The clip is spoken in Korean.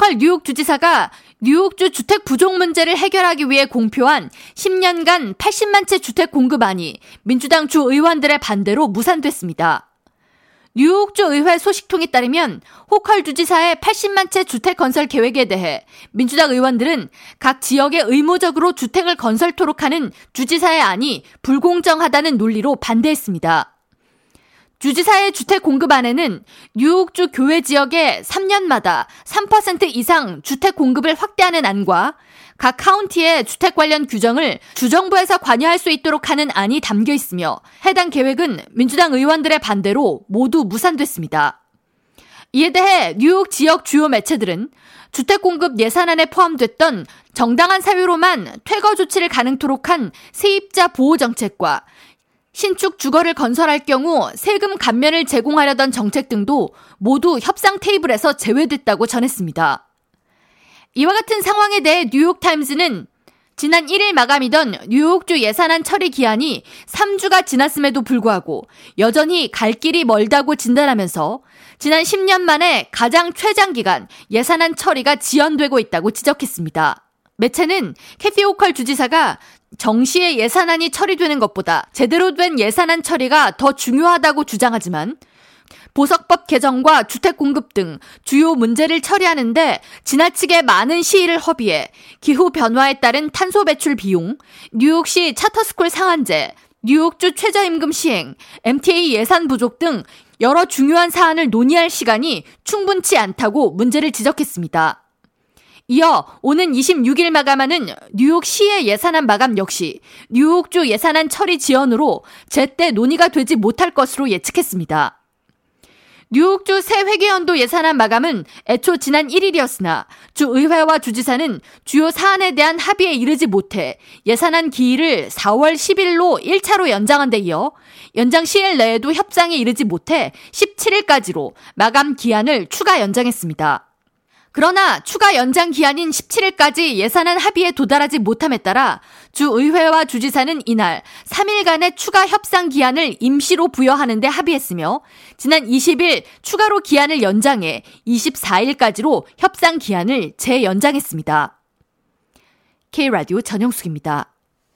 호컬 뉴욕 주지사가 뉴욕주 주택 부족 문제를 해결하기 위해 공표한 10년간 80만 채 주택 공급안이 민주당 주 의원들의 반대로 무산됐습니다. 뉴욕주 의회 소식통에 따르면 호컬 주지사의 80만 채 주택 건설 계획에 대해 민주당 의원들은 각 지역에 의무적으로 주택을 건설토록 하는 주지사의 안이 불공정하다는 논리로 반대했습니다. 주지사의 주택 공급 안에는 뉴욕주 교외 지역에 3년마다 3% 이상 주택 공급을 확대하는 안과 각 카운티의 주택 관련 규정을 주정부에서 관여할 수 있도록 하는 안이 담겨 있으며 해당 계획은 민주당 의원들의 반대로 모두 무산됐습니다. 이에 대해 뉴욕 지역 주요 매체들은 주택 공급 예산안에 포함됐던 정당한 사유로만 퇴거 조치를 가능토록 한 세입자 보호 정책과 신축 주거를 건설할 경우 세금 감면을 제공하려던 정책 등도 모두 협상 테이블에서 제외됐다고 전했습니다. 이와 같은 상황에 대해 뉴욕타임스는 지난 1일 마감이던 뉴욕주 예산안 처리 기한이 3주가 지났음에도 불구하고 여전히 갈 길이 멀다고 진단하면서 지난 10년 만에 가장 최장 기간 예산안 처리가 지연되고 있다고 지적했습니다. 매체는 캐티 오컬 주지사가 정시에 예산안이 처리되는 것보다 제대로 된 예산안 처리가 더 중요하다고 주장하지만 보석법 개정과 주택 공급 등 주요 문제를 처리하는데 지나치게 많은 시일을 허비해 기후 변화에 따른 탄소 배출 비용, 뉴욕시 차터스쿨 상한제, 뉴욕주 최저임금 시행, MTA 예산 부족 등 여러 중요한 사안을 논의할 시간이 충분치 않다고 문제를 지적했습니다. 이어 오는 26일 마감하는 뉴욕시의 예산안 마감 역시 뉴욕주 예산안 처리 지연으로 제때 논의가 되지 못할 것으로 예측했습니다. 뉴욕주 새 회계연도 예산안 마감은 애초 지난 1일이었으나 주 의회와 주지사는 주요 사안에 대한 합의에 이르지 못해 예산안 기일을 4월 10일로 1차로 연장한 데 이어 연장 시일 내에도 협상에 이르지 못해 17일까지로 마감 기한을 추가 연장했습니다. 그러나 추가 연장 기한인 17일까지 예산안 합의에 도달하지 못함에 따라 주의회와 주지사는 이날 3일간의 추가 협상 기한을 임시로 부여하는 데 합의했으며 지난 20일 추가로 기한을 연장해 24일까지로 협상 기한을 재연장했습니다. K라디오 전영숙입니다.